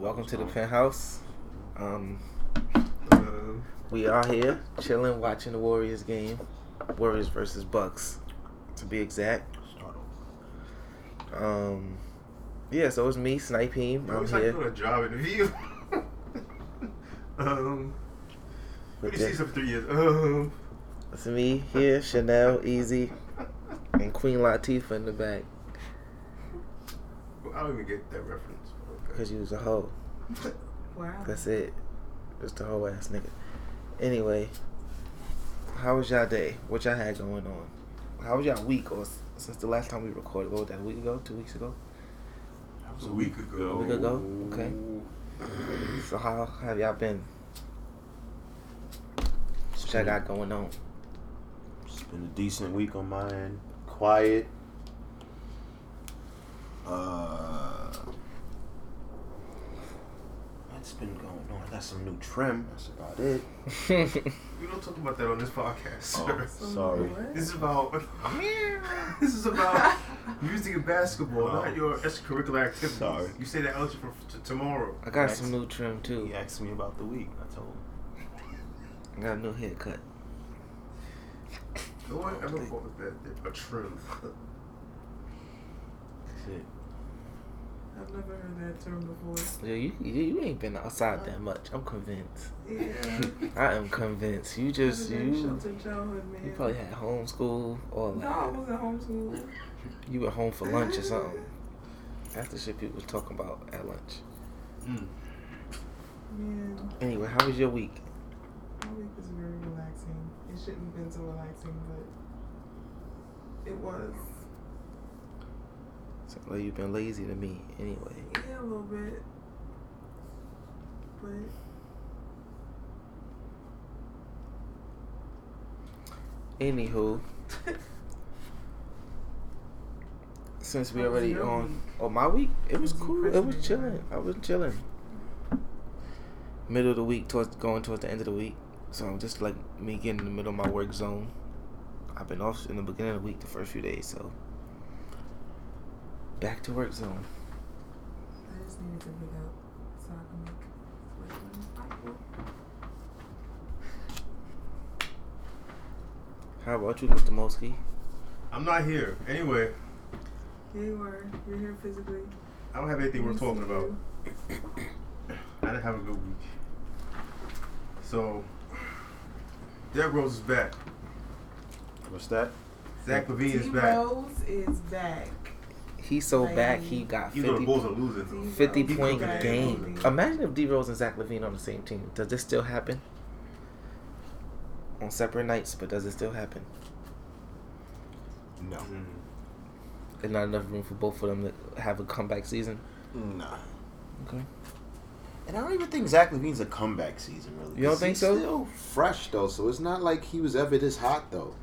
welcome to the penthouse. Um, Um, we are here chilling, watching the Warriors game, Warriors versus Bucks, to be exact. Um, yeah, so it's me, Sniping. I I'm like here. doing a job interview. um, what do you see some three years? Um, It's me here, Chanel, Easy, and Queen Latifah in the back I don't even get that reference. Okay. because you was a hoe. Wow. That's it. Just a whole ass nigga. Anyway, how was y'all day? What y'all had going on? How was y'all week? Or since the last time we recorded, what was that? A week ago? Two weeks ago? That was A week ago. A week ago? Okay. So how have y'all been? What y'all got going on? It's been a decent week on my end. Quiet. Uh, what's been going on? I got some new trim. That's about it. We don't talk about that on this podcast, Oh, sorry. What? This is about this is about music and basketball, Oh. not your extracurricular activities. Sorry. You say that out for t- tomorrow. I got Next. some new trim too. He asked me about the week. I told him. I got a new haircut. No one ever called that a trim. That's it. I've never heard that term before. Yeah, you, you you ain't been outside that much. I'm convinced. Yeah. I am convinced. You just you sheltered childhood, man. you probably had homeschool or No, I wasn't homeschooled. you were home for lunch or something. That's the shit people was talking about at lunch. Mm. Man, Anyway, how was your week? my week was very relaxing. It shouldn't have been so relaxing, but it was. So, like you've been lazy to me anyway. Yeah, a little bit. But Anywho, since we already on, week? oh my week, it was Was cool. It was chilling. I was chilling. Middle of the week, towards going towards the end of the week. So I'm just like me getting in the middle of my work zone. I've been off in the beginning of the week, the first few days, so back to work zone. I just needed to pick up so I can make sweat when How about you, Mr. Mosky? I'm not here. Anyway, Here you are. You're here physically. I don't have anything We worth talking about. I didn't have a good week. So, Derrick Rose is back. What's that? Zach LaVine is back. Rose is back. He's so Like, back, he got Even though the 50, Bulls are losing. 50 point game. Imagine if D Rose and Zach LaVine on the same team. Does this still happen? On separate nights, but does it still happen? No. Mm. There's not enough room for both of them to have a comeback season. Nah. Okay. And I don't even think Zach LaVine's a comeback season, really. You don't think he's so? Still fresh though, so it's not like he was ever this hot though.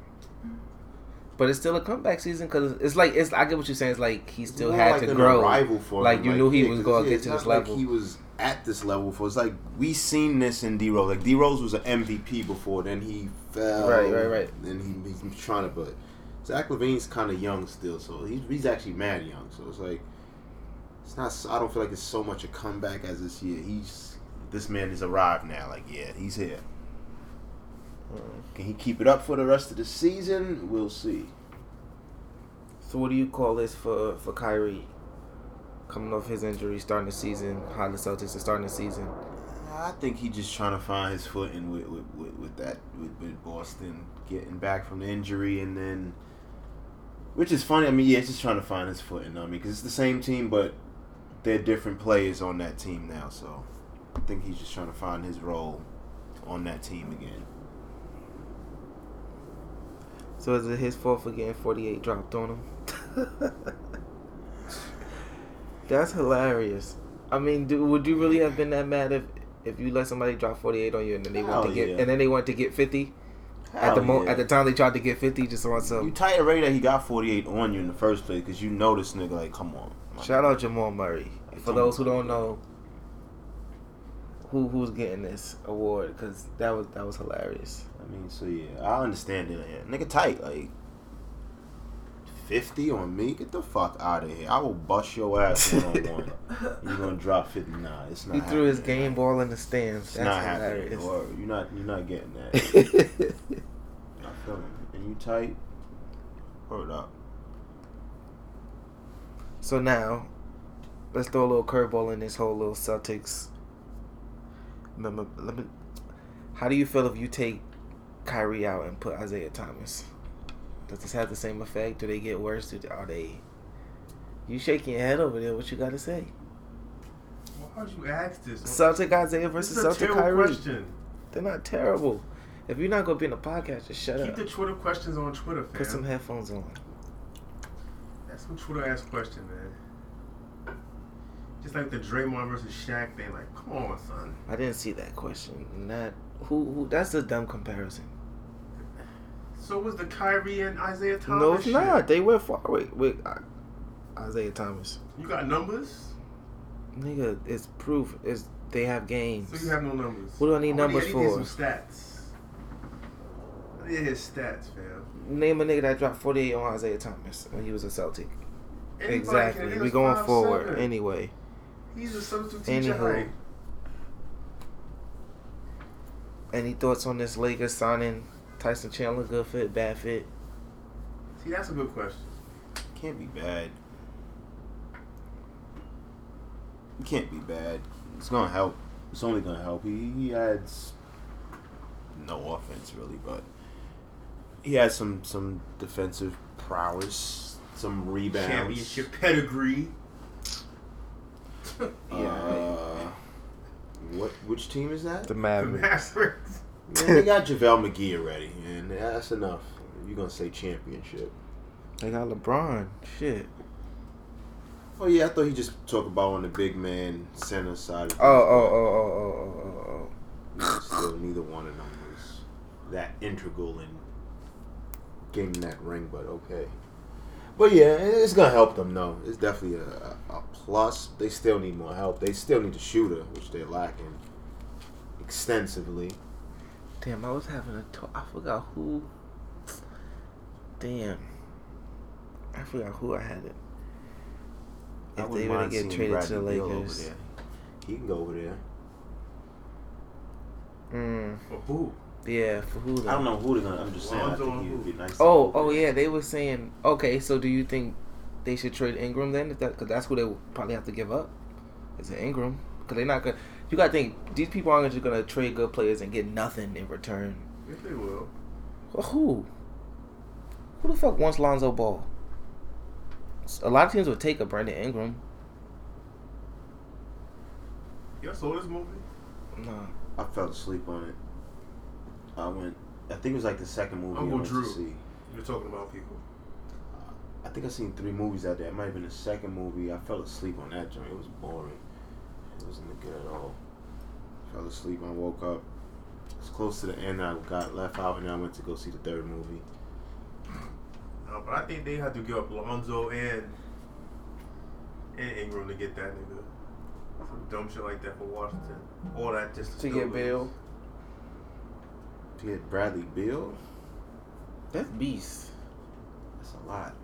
But it's still a comeback season because it's like it's. I get what you're saying. It's like he still had like to grow. arrival for Like, him. you knew he yeah, was 'cause, gonna yeah, get to this like level. he was at this level for. It's like we seen this in D Rose. Like D Rose was an MVP before, then he fell. Right, right, right. Then he, he's trying to, but Zach LaVine's kind of young still, so he's he's actually mad young. So it's like it's not. I don't feel like it's so much a comeback as this year. He's this man has arrived now. Like yeah, he's here. Can he keep it up for the rest of the season? We'll see. So what do you call this for for Kyrie? Coming off his injury, starting the season, how the Celtics are starting the season. I think he's just trying to find his footing with with, with, with that with, with Boston getting back from the injury and then, which is funny. I mean, yeah, just trying to find his footing. I mean, because it's the same team, but they're different players on that team now. So I think he's just trying to find his role on that team again. So is it his fault for getting 48 dropped on him? That's hilarious. I mean, do, would you really have been that mad if if you let somebody drop 48 on you and then they want to get yeah. and then they want to get 50 at the mo- yeah. at the time they tried to get 50 just on some. you tight already that he got 48 on you in the first place because you know this nigga like come on. Shout out Jamal Murray. Like, For those who don't know, who who's getting this award because that was that was hilarious. I mean, so yeah, I understand it. Yeah. Nigga tight, like 50 on me? Get the fuck out of here. I will bust your ass one on one. You're gonna drop 50. Nah, it's not He threw his happening. game ball in the stands. It's That's not happening. Or you're not you're not getting that. I feel it. And you tight? Hold up. so now, let's throw a little curveball in this whole little Celtics. Remember, let me. How do you feel if you take Kyrie out and put Isaiah Thomas? Does this have the same effect? Do they get worse? Do are they? You shaking your head over there? What you got to say? Why would you ask this? Celtic Isaiah This versus is a Celtic Kyrie. question. They're not terrible. If you're not gonna be in the podcast, just shut Keep up. Keep the Twitter questions on Twitter, fam. Put some headphones on. That's some Twitter ass question, man. Just like the Draymond versus Shaq thing. Like, come on, son. I didn't see that question. Not who? Who? That's a dumb comparison. So was the Kyrie and Isaiah Thomas? no, it's shit. not. They went far with with uh, Isaiah Thomas. You got numbers, Nigga, it's proof. It's they have games. so you have no numbers. What do I need wanna numbers get- I need for? Some stats. I need his stats, fam. Name a nigga that dropped 48 on Isaiah Thomas when he was a Celtic. Anybody exactly. nigga's We going 5'7". forward anyway. He's a substitute teacher. Anywho. height. Any thoughts on this Lakers signing Tyson Chandler? Good fit, bad fit. See, that's a good question. Can't be bad. It can't be bad. It's gonna help. It's only gonna help. He he adds no offense really, but he has some some defensive prowess, some rebounds. Championship pedigree. Uh, what? Which team is that? The The Mavericks. Mavericks. Man, they got JaVale McGee already, and that's enough. You're gonna say championship. They got LeBron. Shit. Oh yeah, I thought he just talked about on the big man center side. Of Oh, oh, oh, oh, oh, oh, oh, oh. No, still neither one of them was that integral in getting that ring, but okay. But yeah, it's gonna help them though. It's definitely a, a, a plus. They still need more help. They still need a shooter, which they're lacking extensively. Damn, I was having a talk. I forgot who. Damn. I forgot who I had it. If wouldn't they were to get seeing traded to the Bradley over Lakers. there. He can go over there. Mm, For who? Yeah, for who though? I don't know who they're gonna. I'm just saying. I think he would be nice. Oh, oh yeah, they were saying. Okay, so do you think they should trade Ingram then? If that, because that's who they will probably have to give up. Is it Ingram? Because they're not gonna. You gotta think these people aren't just gonna trade good players and get nothing in return. If they will. Well, who? Who the fuck wants Lonzo Ball? A lot of teams would take a Brandon Ingram. Y'all saw this movie? No. I fell asleep on it. I went. I think it was like the second movie Uncle I went Drew. to see. You're talking about people. I think I seen three movies out there. It might have been the second movie. I fell asleep on that joint. It was boring. It wasn't good at all. Fell asleep. I woke up. It was close to the end. I got left out, and then I went to go see the third movie. No, but I think they had to give up Lonzo and and Ingram to get that nigga. Some dumb shit like that for Washington. All that just To still get lose. Bill. Get Bradley Beal, That's beast. that's a lot.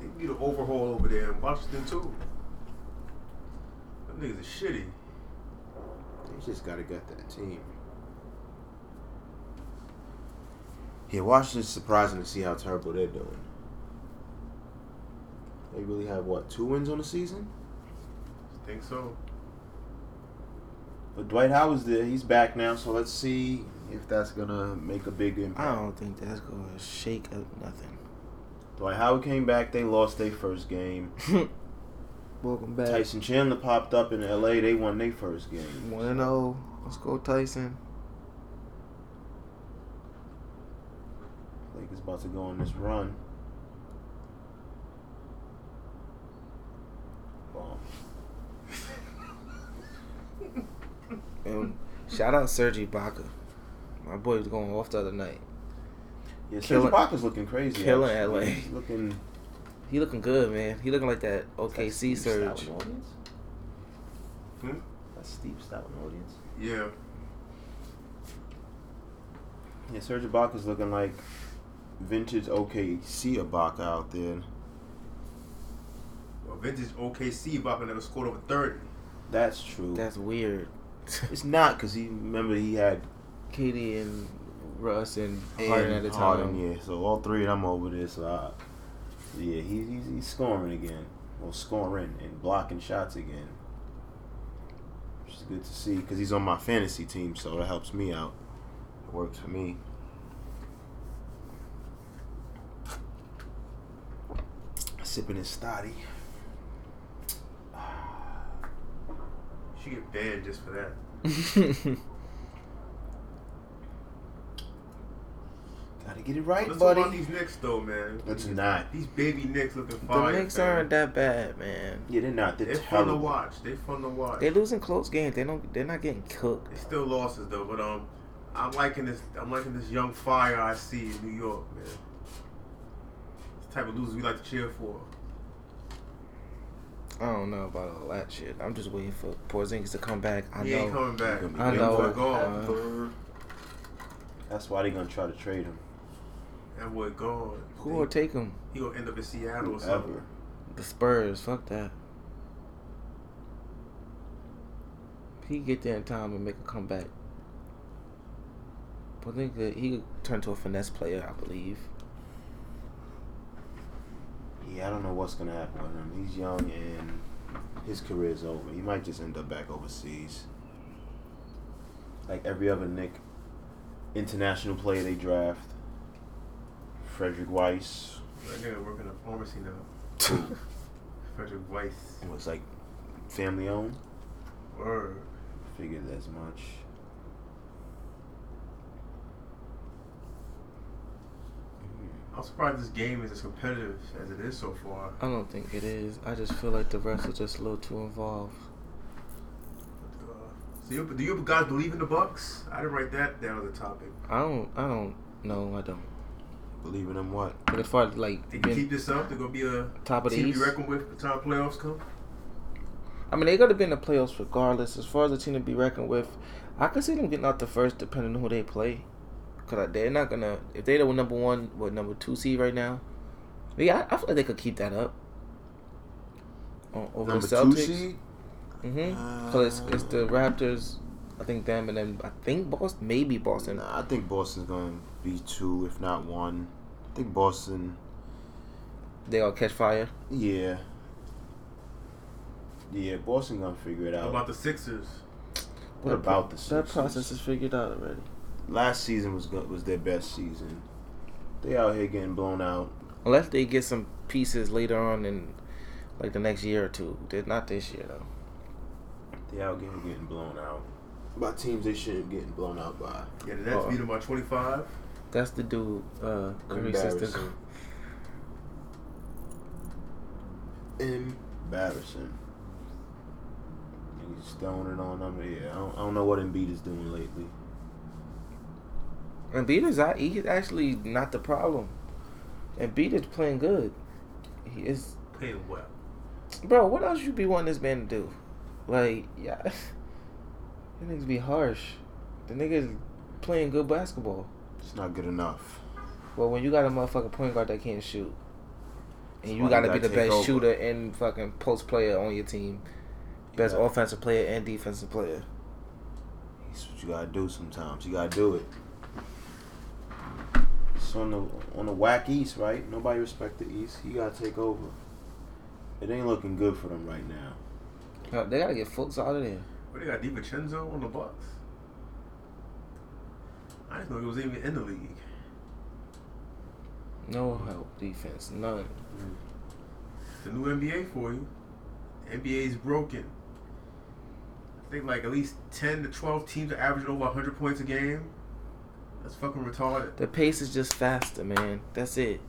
They need an overhaul over there in Washington too. Them niggas are shitty. They just gotta gut that team. Yeah, Washington's surprising to see how terrible they're doing. They really have what two wins on the season? I Think so. But Dwight Howard's there. He's back now, so let's see if that's gonna make a big impact. I don't think that's gonna shake up nothing. Dwight Howard came back. They lost their first game. Welcome back. Tyson Chandler popped up in L.A. They won their first game. One and zero. Let's go, Tyson. Lakers about to go on this run. And shout out Serge Ibaka. My boy was going off the other night. Yeah, Killing- Serge Ibaka's looking crazy. killing actually. LA. He's looking. He looking good, man. He looking like that OKC Steve Surge. Stoute audience. Hmm? That's Steve Stout audience. Yeah. Yeah, Serge Ibaka's looking like vintage OKC Ibaka out there. Well, vintage OKC Ibaka never scored over thirty. That's true. That's weird. it's not because he remember he had KD and Russ and Harden at the time. Harden, yeah. So all three of them over there. So I, yeah, he's, he's he's scoring again, or scoring and blocking shots again, which is good to see because he's on my fantasy team, so that helps me out. It works for me. Sipping his stoddy. She get banned just for that. Gotta get it right, Let's buddy. talk about these Knicks though, man. It's These- not. These baby Knicks looking the fire. Knicks man. aren't that bad, man. Yeah, they're not. They're, They're fun to watch. They're fun to watch. They're losing close games. They don't. They're not getting cooked. It's still losses though, but um, I'm liking this. I'm liking this young fire I see in New York, man. This type of losers we like to cheer for. I don't know about all that shit. I'm just waiting for Porzingis to come back. I he know. ain't coming back. He's gonna be I know. gone. Uh, That's why they're gonna try to trade him. that boy gone. Who will take him? He gonna end up in Seattle or something. The Spurs. Fuck that. He get there in time and make a comeback. But I think that he could turn to a finesse player. I believe. Yeah, I don't know what's gonna happen with him. He's young and his career's over. He might just end up back overseas. Like every other Knick international player they draft. Frédéric Weis That nigga work in a pharmacy now. Frédéric Weis. It was like family owned. Word. Figured as much. I'm surprised this game is as competitive as it is so far. I don't think it is. I just feel like the refs are just a little too involved. Uh, so you, do you guys believe in the Bucks? I didn't write that down as a topic. I don't. I don't. No, I don't. Believe in them what? But as far as like Think you being keep this up? They're gonna be a top of the team to East, be reckoned with by the time playoffs come. I mean they got to be in the playoffs regardless. As far as a team to be reckoned with, I could see them getting out the first depending on who they play. Cause they're not gonna if they the number one, what number two seed right now. Yeah, I, I feel like they could keep that up. Over Number the two Celtics. seed? Mm-hmm. So it's, it's the Raptors. I think them and then I think Boston, maybe Boston. Nah, I think Boston's gonna be two, if not one. I think Boston. They all catch fire. Yeah. Yeah, Boston gonna figure it How out. about the Sixers? What about the Sixers? that process is figured out already? Last season was good, was their best season. They out here getting blown out. Unless they get some pieces later on in like the next year or two. They're not this year though. They out here getting blown out by teams they shouldn't getting blown out by. Yeah, the Nets Uh-uh. beat them by 25. That's the dude, uh, Curry. Embarrassing. Embarrassing. He's stoning on them. Yeah, I don't, I don't know what Embiid is doing lately. And Embiid is out- he's actually not the problem. And Embiid is playing good. He is, Playing well. bro. What else you be wanting this man to do? Like, yeah, that niggas be harsh. The nigga's playing good basketball. It's not good enough. Well, when you got a motherfucking point guard that can't shoot, and That's you got to be the best over. shooter and fucking post player on your team, best Yeah. offensive player and defensive player. That's what you gotta do sometimes. You gotta do it. It's on the on the whack East, right? Nobody respect the East. You gotta take over. It ain't looking good for them right now. Uh, They gotta get folks out of there. What they got DiVincenzo on the Bucks? I didn't know he was even in the league. No help defense, none. It's the new NBA for you. NBA is broken. I think like at least 10 to 12 teams are averaging over 100 points a game. That's fucking retarded. The pace is just faster, man. That's it.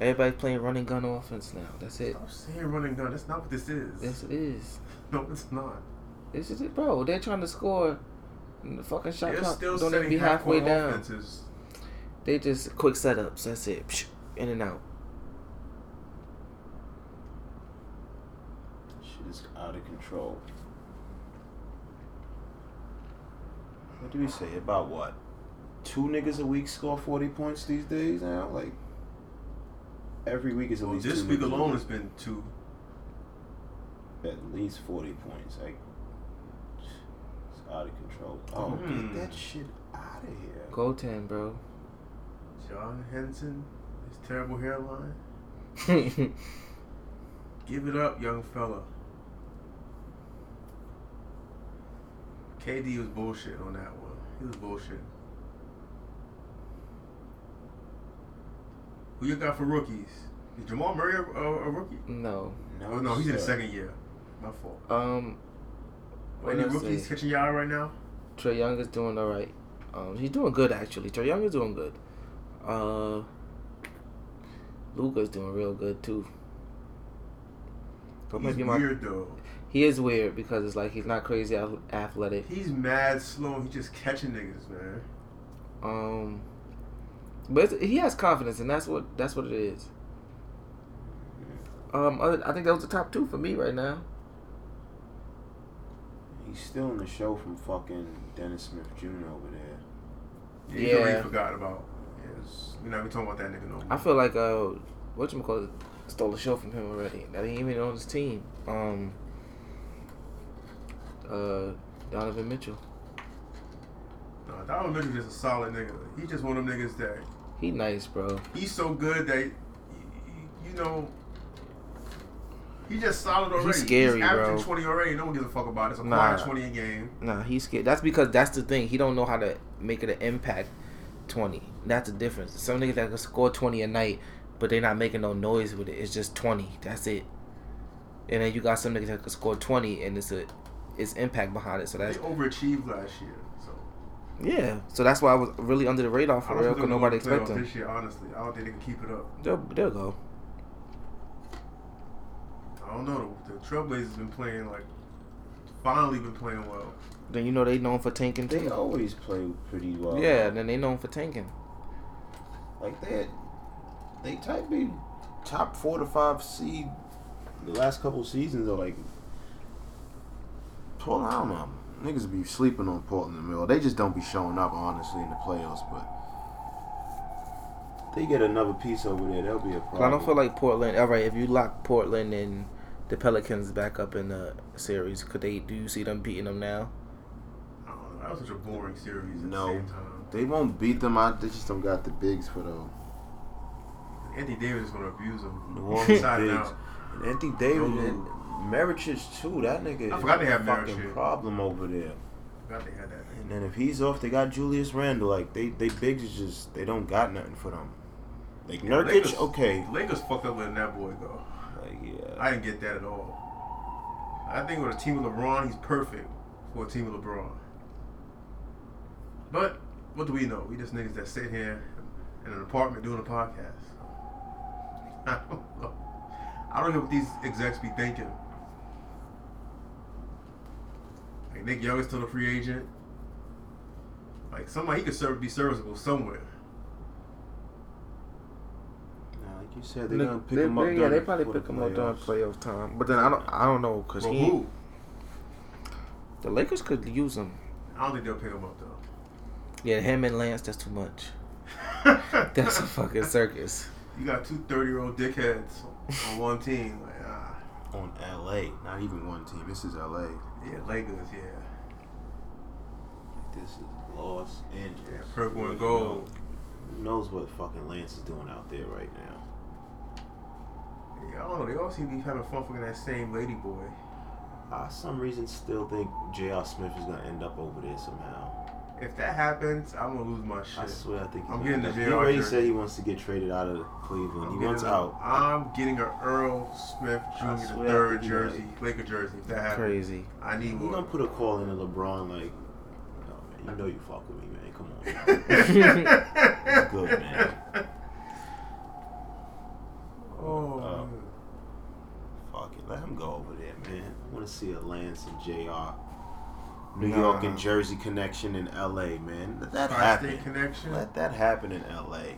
Everybody's playing running gun offense now. That's it. Stop saying running gun. That's not what this is. Yes, it is. No, it's not. This is it, bro. They're trying to score. And the fucking shot They're clock still don't even setting be halfway half-court down. offenses. They just quick setups. That's it. In and out. Shit is out of control. What do we say about what? Two niggas a week score forty points these days now. Like every week is at Well, least this two week niggas a alone has been two. at least forty points. Like it's out of control. Oh, Hmm. get that shit out of here. Go ten, bro. John Henson, his terrible hairline. Give it up, young fella. KD was bullshit on that one. He was bullshit. Who you got for rookies? Is Jamal Murray a, a, a rookie? no. Oh no, he's in the second year. My fault. Um. Any rookies say? catching y'all right now? Trae Young is doing all right. Um, he's doing good actually. Trae Young is doing good. Uh, Luka's doing real good too. But He's my weird though. he is weird because it's like he's not crazy athletic. He's mad slow. He's just catching niggas, man. Um, but it's, he has confidence, and that's what that's what it is. Um, other, I think that was the top two for me right now. He's still in the show from fucking Dennis Smith Jr. over there. Yeah, he's Yeah. already forgot about. Yes, we're not even talking about that nigga no more. I feel like uh, what you call it, stole the show from him already. That ain't even on his team. Um, uh, Donovan Mitchell. No, Donovan Mitchell just a solid nigga. He just one of them niggas that He nice, bro. he's so good that you know he just solid already. scary, he's averaging bro. twenty already. No one gives a fuck about it. It's a Nah. twenty a game. Nah, he's scared. That's because that's the thing. He don't know how to make it an impact. Twenty. That's the difference. Some niggas that can score twenty a night, but they're not making no noise with it. It's just twenty. That's it. And then you got some niggas that can score twenty, and it's a, it's impact behind it. So They that's overachieved last year, yeah. So that's why I was really under the radar for real. Cause nobody gonna play expect off him. this year. Honestly, I don't think they can keep it up. They'll, they'll go. I don't know. The, the Trailblazers been playing like finally been playing well. Then you know they known for tanking They too. always play pretty well. Yeah, then they known for tanking. Like they had, they type be top four to five seed the last couple seasons are like Portland, I don't know. Niggas be sleeping on Portland in the middle. They just don't be showing up honestly in the playoffs, but they get another piece over there, they'll be a problem. I don't feel like Portland. All right, if you lock Portland and the Pelicans back up in the series, could they? Do you see them beating them now? I don't know. That was such a boring series. At No. the same time. they won't beat them out. They just don't got the bigs for them. Anthony Davis is gonna abuse them. New Orleans Inside and bigs. out. And Anthony Davis And too. That nigga I is forgot they a have fucking Mirotic. problem over there. Forgot they had that. And then if he's off, they got Julius Randle. Like they, they bigs is just they don't got nothing for them. Like Yeah, Nurkic, Lakers- okay. Lakers fucked up letting that boy go. Like yeah, I didn't get that at all. I think with a team with LeBron, he's perfect for a team with LeBron. But what do we know? We just niggas that sit here in an apartment doing a podcast. I don't know. I don't know what these execs be thinking. Like Nick Young is still a free agent. Like somebody he could serve, be serviceable somewhere. Nah, like you said, they're gonna pick they- him up. they- yeah, during they probably pick the him up during playoffs. playoff time. But then I don't, I don't know because Well, he, who? the Lakers could use him. I don't think they'll pick him up though. Yeah, him and Lance, that's too much. That's a fucking circus. You got two 30 year old dickheads on one team. Like, ah, on LA, not even one team. This is LA. Yeah, Lakers, yeah. This is Los Angeles. Yeah, purple and gold. Who knows what fucking Lance is doing out there right now? Yeah, I don't know. They all seem to be having fun fucking that same lady boy. I some reason still think J.R. Smith is gonna end up over there somehow. If that happens, I'm gonna lose my shit. I swear, I think I'm getting the up- He already jersey. said he wants to get traded out of Cleveland. I'm he wants a- out. I'm getting an Earl Smith Jr. the third jersey, Laker jersey. If that happens, Crazy. I need He one. gonna put a call into LeBron like, no man, you know you fuck with me, man. Come on. man." good, man. Oh, Uh, man. Fuck it, let him go over there, man. I want to see a Lance and Jr. New Nah. York and Jersey connection in L.A. Man, let that Tri-state happen. connection. Let that happen in L.A.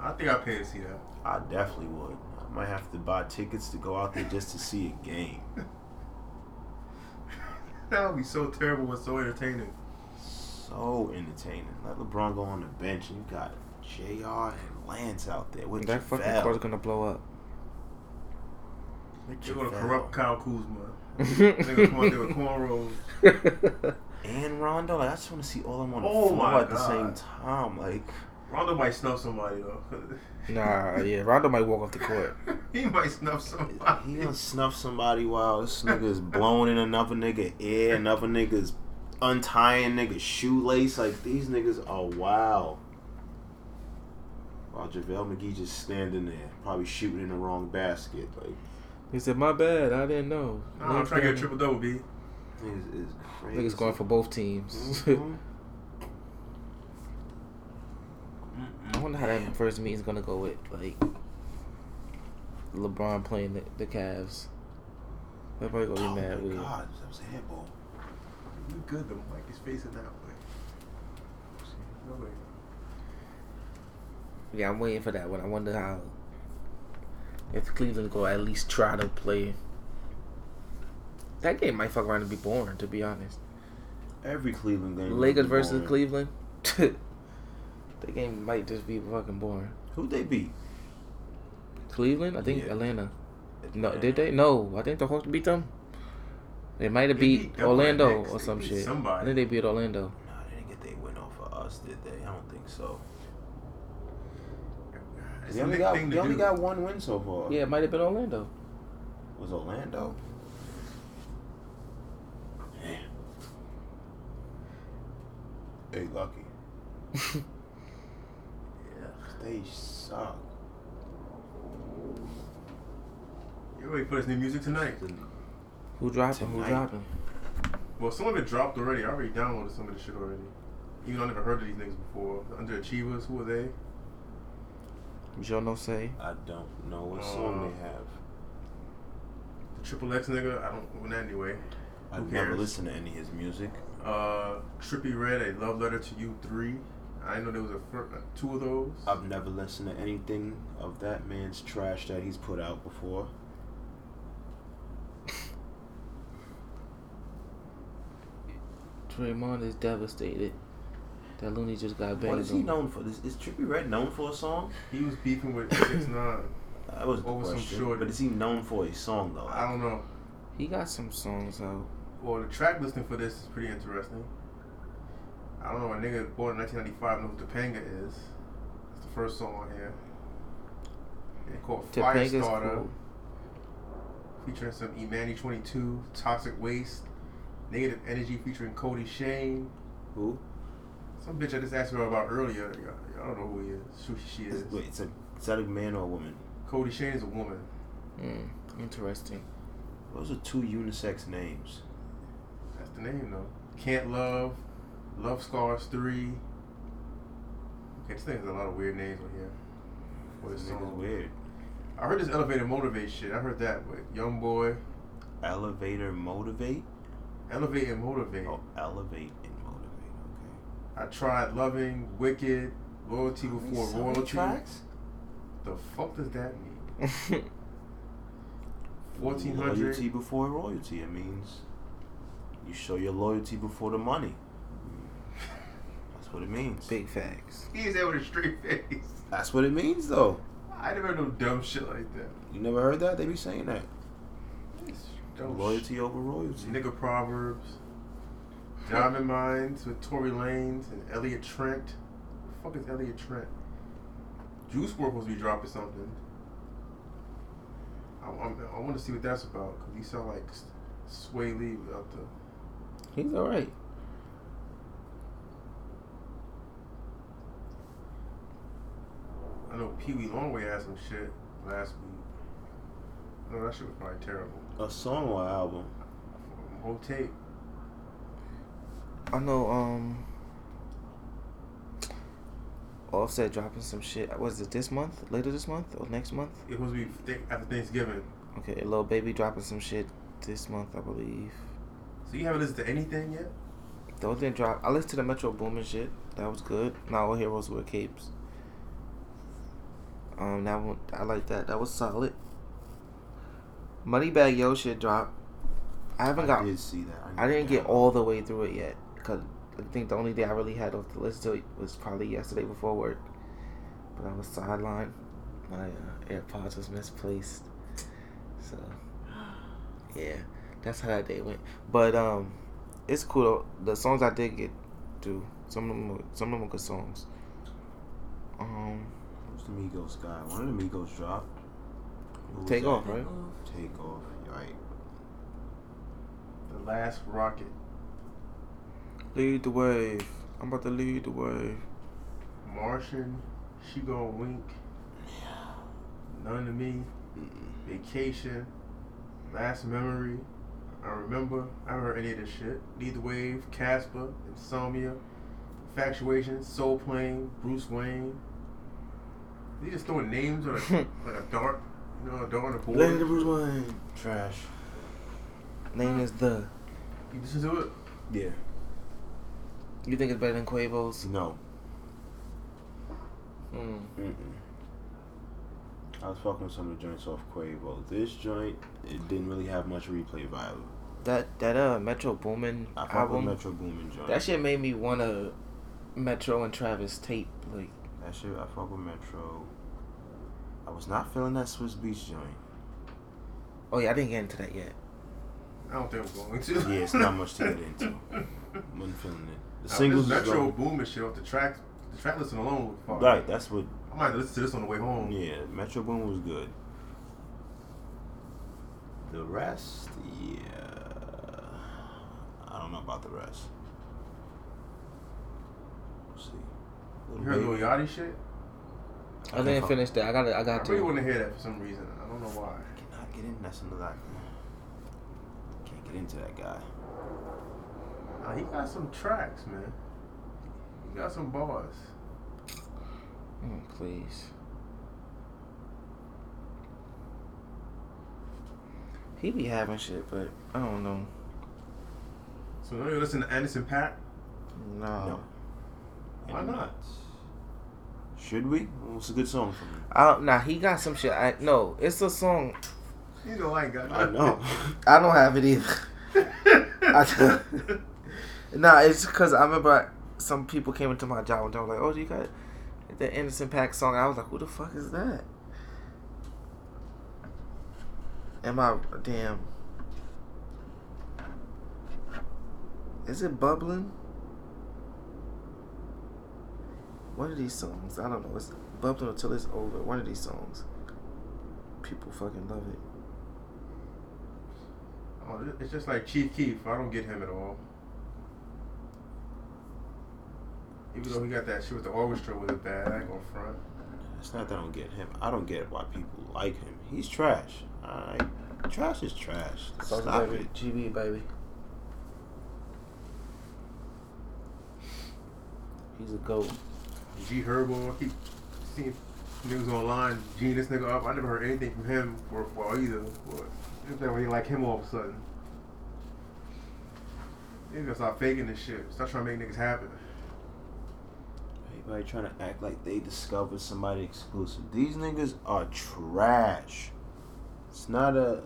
I think I'd pay to see that. I definitely would. I might have to buy tickets to go out there just to see a game. That would be so terrible but so entertaining. so entertaining. Let LeBron go on the bench, and you got Jr. and Lance out there with That fucking JaVale. court's gonna blow up. With They're gonna corrupt Kyle Kuzma. Niggas come out there with cornrows. and Rondo. Like I just want to see all of them on the Oh floor my at the same time. Like Rondo might snuff somebody though. nah, yeah, Rondo might walk off the court. he might snuff somebody. he gonna snuff somebody while this nigga is blowing in another nigga ear, another nigga's untying nigga's shoelace. Like these niggas are wild. While JaVale McGee just standing there, probably shooting in the wrong basket. Like He said, "My bad, I didn't know." Nah, I'm trying to get a triple double, B. niggas is crazy. Niggas going for both teams. Mhm. I wonder how that first meeting's gonna go with like LeBron playing the, the Cavs. Everybody gonna Oh be mad my with. God, that was a handball. You good though. Mike is facing that way. No way. Yeah, I'm waiting for that one. I wonder how if Cleveland go at least try to play. That game might fuck around and be boring, to be honest. Every Cleveland game. Lakers versus. Cleveland. the game might just be fucking boring. Who'd they beat? Cleveland, I think Yeah. Atlanta. No, did they? No, I think the Hawks beat them. They might have beat beat Orlando or some shit. somebody. I think they beat Orlando. No, they didn't get their win off of us, did they? I don't think so. It's They only got thing they only do. got one win so far. Yeah, it might have been Orlando. was Orlando. Man. Hey, lucky. Yeah. They suck. You ready for this new music tonight? Who dropping? Who Tonight. dropping? Well, some of it dropped already. I already downloaded some of the shit already. Even though I never heard of these niggas before. The Underachievers, who are they? Joe no say. I don't know what song Uh, they have. The Triple X nigga? I don't know that anyway. I've who never cares? listened to any of his music. Uh, Trippie Redd, A Love Letter to You 3. I know there was a fir- uh, two of those. I've never listened to anything of that man's trash that he's put out before. Draymond is devastated. That Looney just got banged. What is he on. known for? Is, is Trippie Redd known for a song? He was beefing with 6 9 That was the Over some question. shorty. But is he known for a song though? I don't know. He got some songs out. Well, the track listing for this is pretty interesting. I don't know. A nigga born in 1995 knows what Topanga is. That's the first song on here. It's called Topanga's Firestarter, cool. featuring some Imani 22, Toxic Waste, Negative Energy featuring Cody Shane. Who? Some bitch I just asked her about earlier. I don't know who he is. Who she is. Wait, it's a is that a man or a woman? Cody Shane is a woman. Mm, interesting. Those are two unisex names. That's the name though. Can't Love, Love Scars 3. Okay, this thing has a lot of weird names on here. For this This nigga's song. weird. I heard this Elevator Motivate shit. I heard that with Young Boy. Elevator motivate. Elevate and Motivate. Oh, elevate and motivate. Okay. I tried Loving, Wicked, Loyalty How Before so Royalty. tracks. The fuck does that mean? Fourteen hundred. Loyalty before royalty. It means you show your loyalty before the money. That's what it means. Big facts. He is there with a straight face. That's what it means, though. I never heard no dumb shit like that. You never heard that? They be saying that. It's dumb Loyalty over royalty. Nigga Proverbs. Diamond Mines with Tory Lanez and Elliott Trent. Who the fuck is Elliott Trent? Juice WRLD supposed to be dropping something. I, I'm- I want to see what that's about because he sound like S- Swae Lee without the. He's all right. I know Pee Wee Longway had some shit last week. No, that shit was probably terrible. A song or album? Whole tape. I know. Um. Offset dropping some shit. Was it this month? Later this month or next month? It was be th- after Thanksgiving. Okay, little baby dropping some shit this month, I believe. So you haven't listened to anything yet? Those didn't drop. I listened to the Metro Boomin shit. That was good. Now all heroes wear capes. Um, that one I like that. That was solid. Moneybagg Yo shit dropped. I haven't I got. did see that. I didn't get all the way through it yet because I think the only day I really had off the list to was probably yesterday before work. But I was sidelined. My uh, AirPods was misplaced. So yeah, that's how that day went. But um, it's cool. Though. The songs I did get to some of them, were, some of them were good songs. Um, Who's the Migos guy? One of the Migos dropped. Who was Take that? Off, right? Takeoff. Right. The last rocket. Lead the wave. I'm about to lead the wave. Martian. She gonna wink. None to me. Mm-mm. Vacation. Last memory. I remember. I haven't heard any of this shit. Lead the wave. Casper. Insomnia. Infatuation. Soul Plane. Bruce Wayne. They just throwing names on a, like a dart. You know, a dart on the board. Lady Bruce Wayne. Trash. Name is the. You listen to it? Yeah. You think it's better than Quavo's? No. Mm. Mm-mm. I was fucking with some of the joints off Quavo. This joint, it didn't really have much replay value. That that uh Metro Boomin I album. Metro Boomin joint. That shit made me wanna Metro and Travis tape. Like That shit, I fuck with Metro. I was not feeling that Swizz Beatz joint. oh yeah, I didn't get into that yet. I don't think I'm going to. Yeah, it's not much to get into. Wasn't feeling it. The Now, singles this was Metro going- Boom and shit off the track. The track listen alone was fire. Right, that's what. I might listen to this on the way home. Yeah, Metro Boom was good. The rest, yeah, I don't know about the rest. We'll see. You heard Lil Yachty shit? I can't didn't fuck- finish that. I got I I got it. I really want to hear that for some reason. I don't know why. I cannot get in. That's another. Can't get into that guy. Nah, he got some tracks, man. He got some bars. Mm, please. He be having shit, but I don't know. So now you listen to Anderson Paak? No. No. Why not? Should we? What's a good song from him? I don't, nah, he got some shit. I no, it's a song. You know I ain't got I know. I don't have it either. I, nah, it's because I remember some people came into my job and they were like, "Oh, you got the Anderson Paak song?" I was like, "Who the fuck is that?" Am I damn? Is it bubbling? One of these songs, I don't know. It's bubbling until it's over. One of these songs, people fucking love it. Oh, it's just like Chief Keef. I don't get him at all. Even though he got that shit with the orchestra with it bad, I ain't gonna front. It's not that I don't get him. I don't get why people like him. He's trash. Alright. Trash is trash. Soulja Stop baby, it. GB baby. He's a goat. G Herbo, I keep seeing niggas online Gene this nigga up. I never heard anything from him for a while either. But it's that when like him all of a sudden. Niggas gotta stop faking this shit. Stop trying to make niggas happen. Everybody trying to act like they discovered somebody exclusive. These niggas are trash. It's not a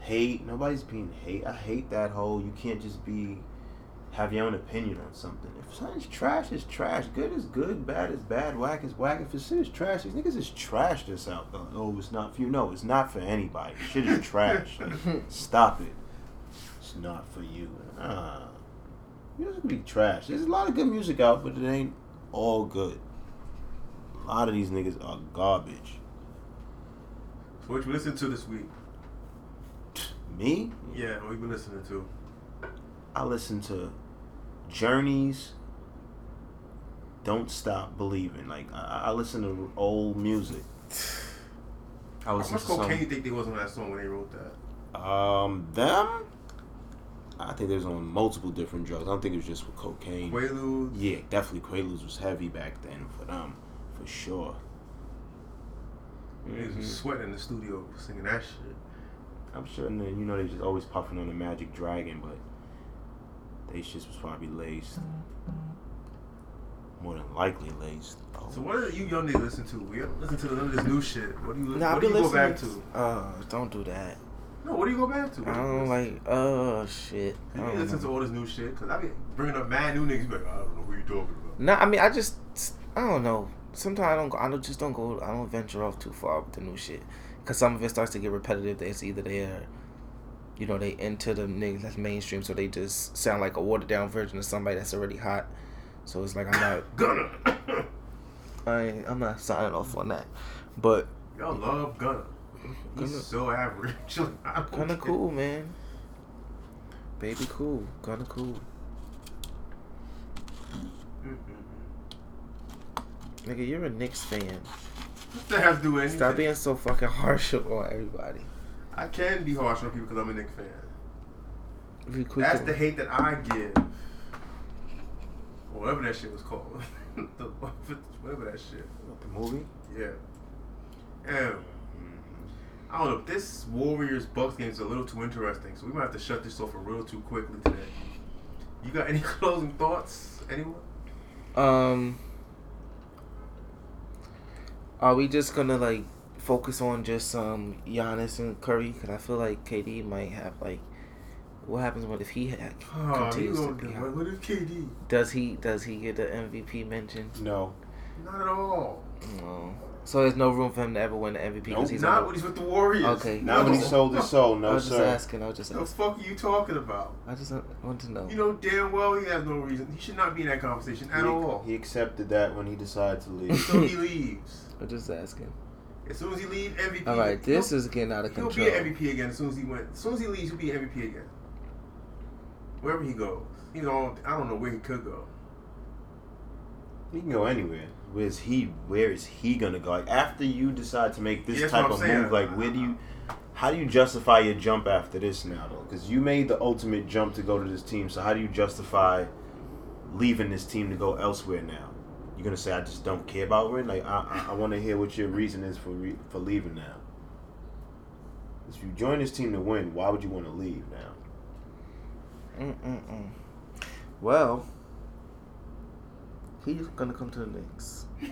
hate. Nobody's being hate. I hate that whole you can't just be have your own opinion on something. If something's trash, it's trash. Good is good. Bad is bad. Whack is whack. If it's shit is trash, these niggas is trash this out. Oh, it's not for you. No, it's not for anybody. Shit is trash. Stop it. It's not for you. Nah. Music be trash. There's a lot of good music out, but it ain't all good. A lot of these niggas are garbage. So what you listen to this week? Me? Yeah, what you been listening to? I listen to Journeys. Don't stop believing. Like I, I listen to old music. I How listen much to cocaine you think there was on that song when they wrote that? Um, them. I think there's on multiple different drugs. I don't think it was just with cocaine. Quaaludes. Yeah, definitely Quaaludes was heavy back then for them, for sure. Niggas was sweating in the studio singing that shit. I'm sure, and then you know they just always puffing on the Magic Dragon, but they shit was probably laced. More than likely laced. Oh. So what are you young niggas listen to? We don't listen to none of this new shit. What do you, Nah, what do I you be go back listening to? Uh, don't do that. No, what do you go back to? I don't like. Oh shit. I You don't listen know. to all this new shit because I be bringing up mad new niggas. Like, I don't know who you talking about. No, I mean I just I don't know. Sometimes I don't. go- I don't just don't go. I don't venture off too far with the new shit, cause some of it starts to get repetitive. It's either they're, you know, they into the niggas that's mainstream, so they just sound like a watered down version of somebody that's already hot. So it's like I'm not. Gunna. I I'm not signing off on that. But Y'all love Gunna. He's so average. Don't kinda cool, man. Baby, cool. Kinda cool. Mm-mm. Nigga, you're a Knicks fan. What to do anything? Stop being so fucking harsh on everybody. I can be harsh on people because I'm a Knicks fan. If you quit That's the- the hate that I give. Or whatever that shit was called. The- whatever that shit. What, the movie? Yeah. And I don't know. This Warriors Bucks game is a little too interesting, so we might have to shut this off a real too quickly today. You got any closing thoughts? Anyone? Um, are we just gonna like focus on just um Giannis and Curry? Because I feel like KD might have like, what happens What if he ha- Oh, continues to gonna be do hot? what? if KD? Does he does he get the MVP mention? No. Not at all. No. So there's no room for him to ever win the MVP because Nope. he's Not on when he's with the Warriors. Okay. Not when he sold his soul. the, I No, was just asking. I was just asking. What The fuck are you talking about? I just want to know. You know damn well he has no reason. He should not be in that conversation at he, all. he accepted that when he decided to leave. So he leaves. I'm just asking. As soon as he leaves, MVP. All right, this is getting out of control. He'll control. be an MVP again as soon as he went. As soon as he leaves, he'll be an MVP again. Wherever he goes, he's on. I don't know where he could go. He can go anywhere. Where's he? Where is he gonna go? Like after you decide to make this Yeah, type of saying. move, like where do you? How do you justify your jump after this now, though? Because you made the ultimate jump to go to this team. So how do you justify leaving this team to go elsewhere now? You're gonna say I just don't care about it. Like I, I, I want to hear what your reason is for re- for leaving now. If you join this team to win, why would you want to leave now? Mm-mm-mm. Well, he's gonna come to the Knicks.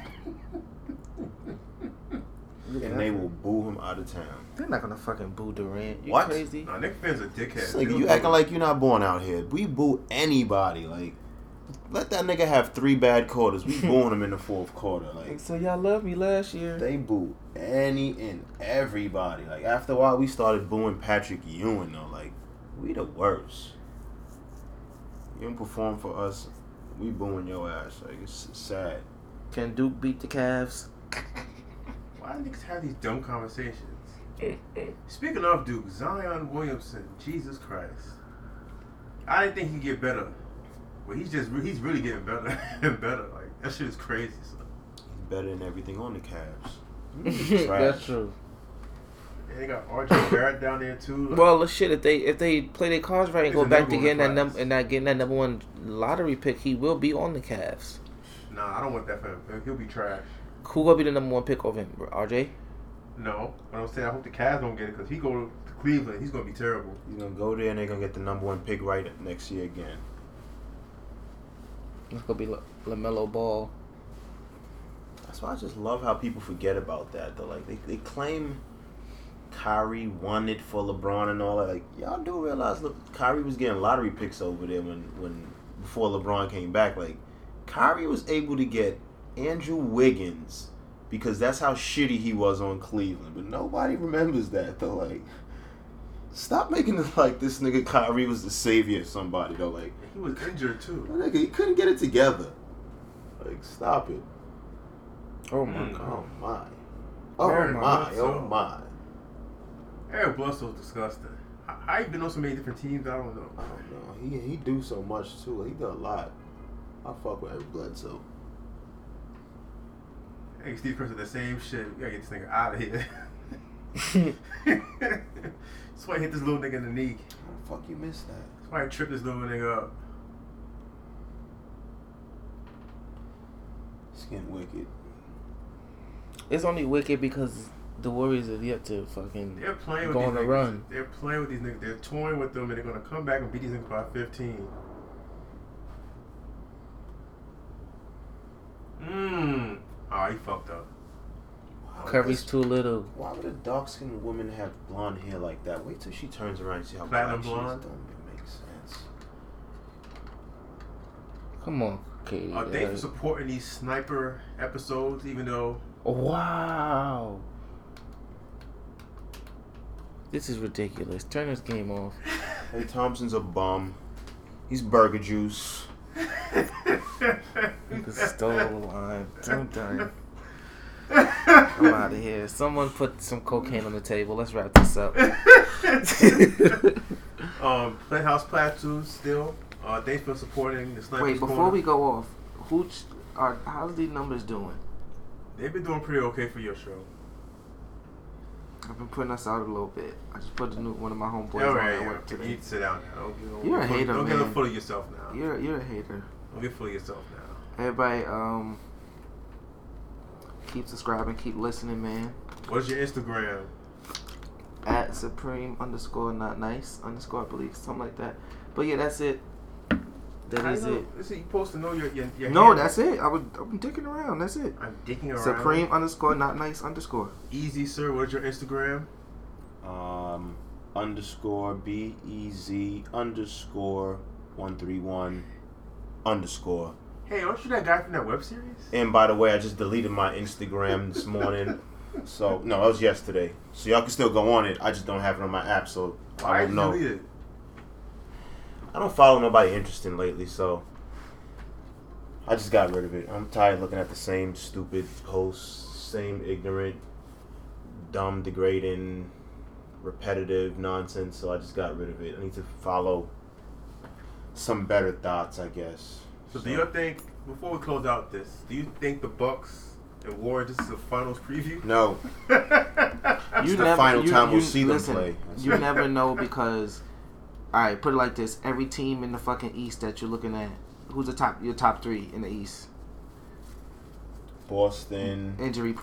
And they will boo him out of town. They're not gonna fucking boo Durant. You What? crazy? Nah, Knick fans are dickheads. Like you acting like you're not born out here. We boo anybody. Like, let that nigga have three bad quarters. We booing him in the fourth quarter. Like, So y'all loved me last year. they boo any and everybody. Like, after a while, we started booing Patrick Ewing though. Like, we the worst. You don't perform for us, we booing your ass. Like, it's sad. Can Duke beat the Cavs? Why do niggas have these dumb conversations? Speaking of Duke, Zion Williamson, Jesus Christ. I didn't think he'd get better. But he's just he's really getting better and better. Like that shit is crazy. son. He's better than everything on the Cavs. That's true. And they got RJ Barrett down there too. Like, Well, shit. If they if they play their cards right and He's go back number to getting that number and not getting that number one lottery pick, he will be on the Cavs. nah, I don't want that for him. He'll be trash. Who will be the number one pick over him? RJ? No, but I'm saying I hope the Cavs don't get it because he go to Cleveland, he's gonna be terrible. He's gonna go there and they're gonna get the number one pick right next year again. It's gonna be La- LaMelo Ball. That's why I just love how people forget about that though. Like they, they claim Kyrie won it for LeBron and all that. Like y'all do realize look Kyrie was getting lottery picks over there when when before LeBron came back. Like Kyrie was able to get Andrew Wiggins because that's how shitty he was on Cleveland. But nobody remembers that though. Like stop making it like this nigga Kyrie was the savior of somebody though. Like He was injured too. nigga, he couldn't get it together. Like stop it. Oh my Mm. god. Oh my. Oh Very my. Oh so. my. Eric Bledsoe's disgusting. How, how you been on so many different teams? I don't know. I don't know. He he do so much too. He do a lot. I fuck with Eric Bledsoe. Hey, Steve Kerr said the same shit. We gotta get this nigga out of here. That's why he hit this little nigga in the knee. How the fuck you missed that? That's why he tripped this little nigga up. It's getting wicked. It's only wicked because the Warriors have yet to fucking They're playing with go these on a niggas. run. They're playing with these niggas. They're toying with them, and they're gonna come back and beat these niggas by 15. Mmm. Oh, he fucked up. Why Curry's too little. Why would a dark skinned woman have blonde hair like that? Wait till she turns around and see how Platinum black she is. Don't even make sense. Come on, KD. Uh, thanks Uh, for supporting these sniper episodes, even though wow. This is ridiculous. Turn this game off. Hey, Thompson's a bum. He's burger juice. You stole the line. I'm done. I'm out of here. Someone put some cocaine on the table. Let's wrap this up. um, Playhouse Plateau still. Uh, thanks for supporting the Snipers Wait, before Corner. we go off, who ch- are how's these numbers doing? They've been doing pretty okay for your show. I've been putting us out a little bit. I just put the new one of my homeboys on right, at yeah, work you today. to sit down now. Don't, You're get a hater, Don't get man. full of yourself now. You're you're a hater. Don't get full of yourself now. Everybody, um, keep subscribing, keep listening, man. What's your Instagram? At supreme underscore not nice underscore I believe something like that. But yeah, that's it. That How is you know- it. Is it you supposed to know your your, your No, handle? that's it. I would I'm dicking around. That's it. I'm dicking around. Supreme underscore not nice underscore. Easy, sir. What's your Instagram? Um, underscore B E Z underscore one three one underscore. Hey, aren't you that guy from that web series? And by the way, I just deleted my Instagram this morning. So no, that was yesterday. So y'all can still go on it. I just don't have it on my app, so Why I don't you know. Delete it? I don't follow nobody interesting lately, so I just got rid of it. I'm tired of looking at the same stupid posts, same ignorant, dumb, degrading, repetitive nonsense. So I just got rid of it. I need to follow some better thoughts, I guess. So, do you think before we close out this, do you think the Bucks and Warriors this is a finals preview? No, You the final time we'll see them play. You never know because, all right, put it like this: every team in the fucking East that you're looking at, who's the top? Your top three in the East. Boston. Injury.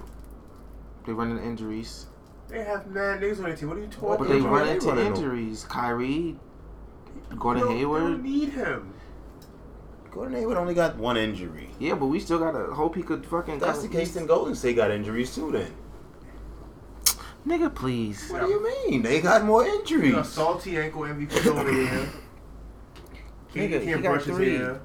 They run into injuries, They have mad niggas on their team. What are you talking about? but about? they Gordon run Hayward into in them. injuries. Kyrie, Gordon They don't- They Hayward. don't need him. Gordon Hayward only got one injury. Yeah, but we still gotta hope he could fucking. If that's the case, then Golden State got injuries too. Then Nigga, please. what do you mean? They got more You injuries. got salty ankle MVP over here. He Nigga, he can't got brush his three. hair.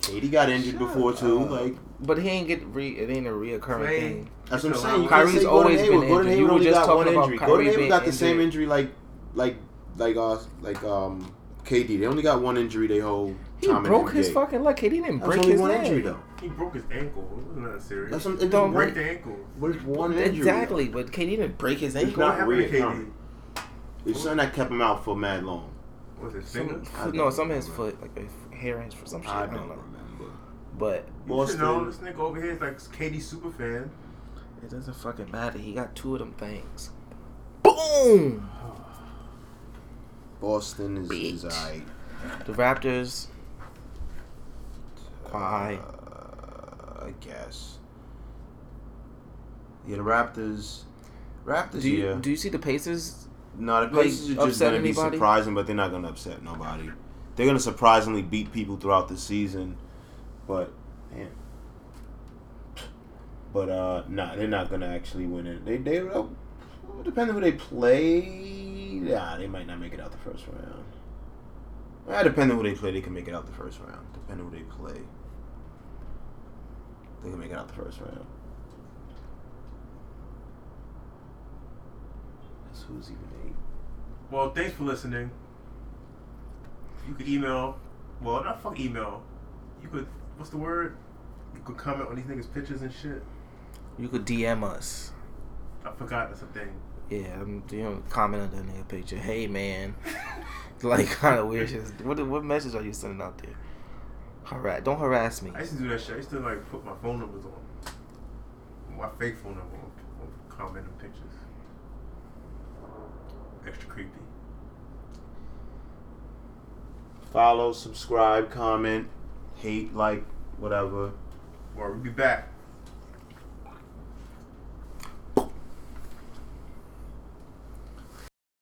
KD got injured before too. up. Like But he ain't get re. It ain't a reoccurring Clay. thing. that's what I'm saying. You Kyrie's always Gordon been Hayward. Gordon injured. Hayward You were only just got one talking about injury. Kyrie Gordon Hayward got the same injury like like like uh like um KD. They only got one injury they whole He time. broke his NBA. fucking leg. He didn't That's break only his one leg. injury though. He broke his ankle. It wasn't that serious. That's some, Don't don't break break. the ankle. But it's one injury. Exactly, but KD didn't break his ankle. It's ankle. not What happened to reoccurring. KD? It's something that kept him out for mad long. Was his Some, finger? No, some of his foot, like a hair inch for some shit. I I don't don't know. remember. But You should know Boston. this nigga over here is like KD super fan. it doesn't fucking matter. He got two of them things. Boom! Boston is, is Bitch. alright. The Raptors. Why? Uh, I guess. Yeah, the Raptors. Raptors. Do you yeah. do you see the Pacers? no, the Pacers are just gonna be surprising, but they're not gonna upset nobody. They're gonna surprisingly beat people throughout the season, but man. But uh, nah, they're not gonna actually win it. They they uh, depending who they play. Yeah, they might not make it out the first round. Uh, depending who they play, they can make it out the first round. Depending on who they play, they can make it out the first round. That's who's even eight. Well, thanks for listening. You could email. Well, not fuck email. You could. What's the word? You could comment on these niggas' pictures and shit. You could DM us. I forgot that's a thing. Yeah, I'm you know, comment on that nigga picture. Hey man, like kind of weird shit. What what message are you sending out there? Harass, don't harass me. I used to do that shit. I used to like put my phone numbers on. My fake phone number on, on comment and pictures. Extra creepy. Follow, subscribe, comment, hate, like, whatever. Well, we'll be back.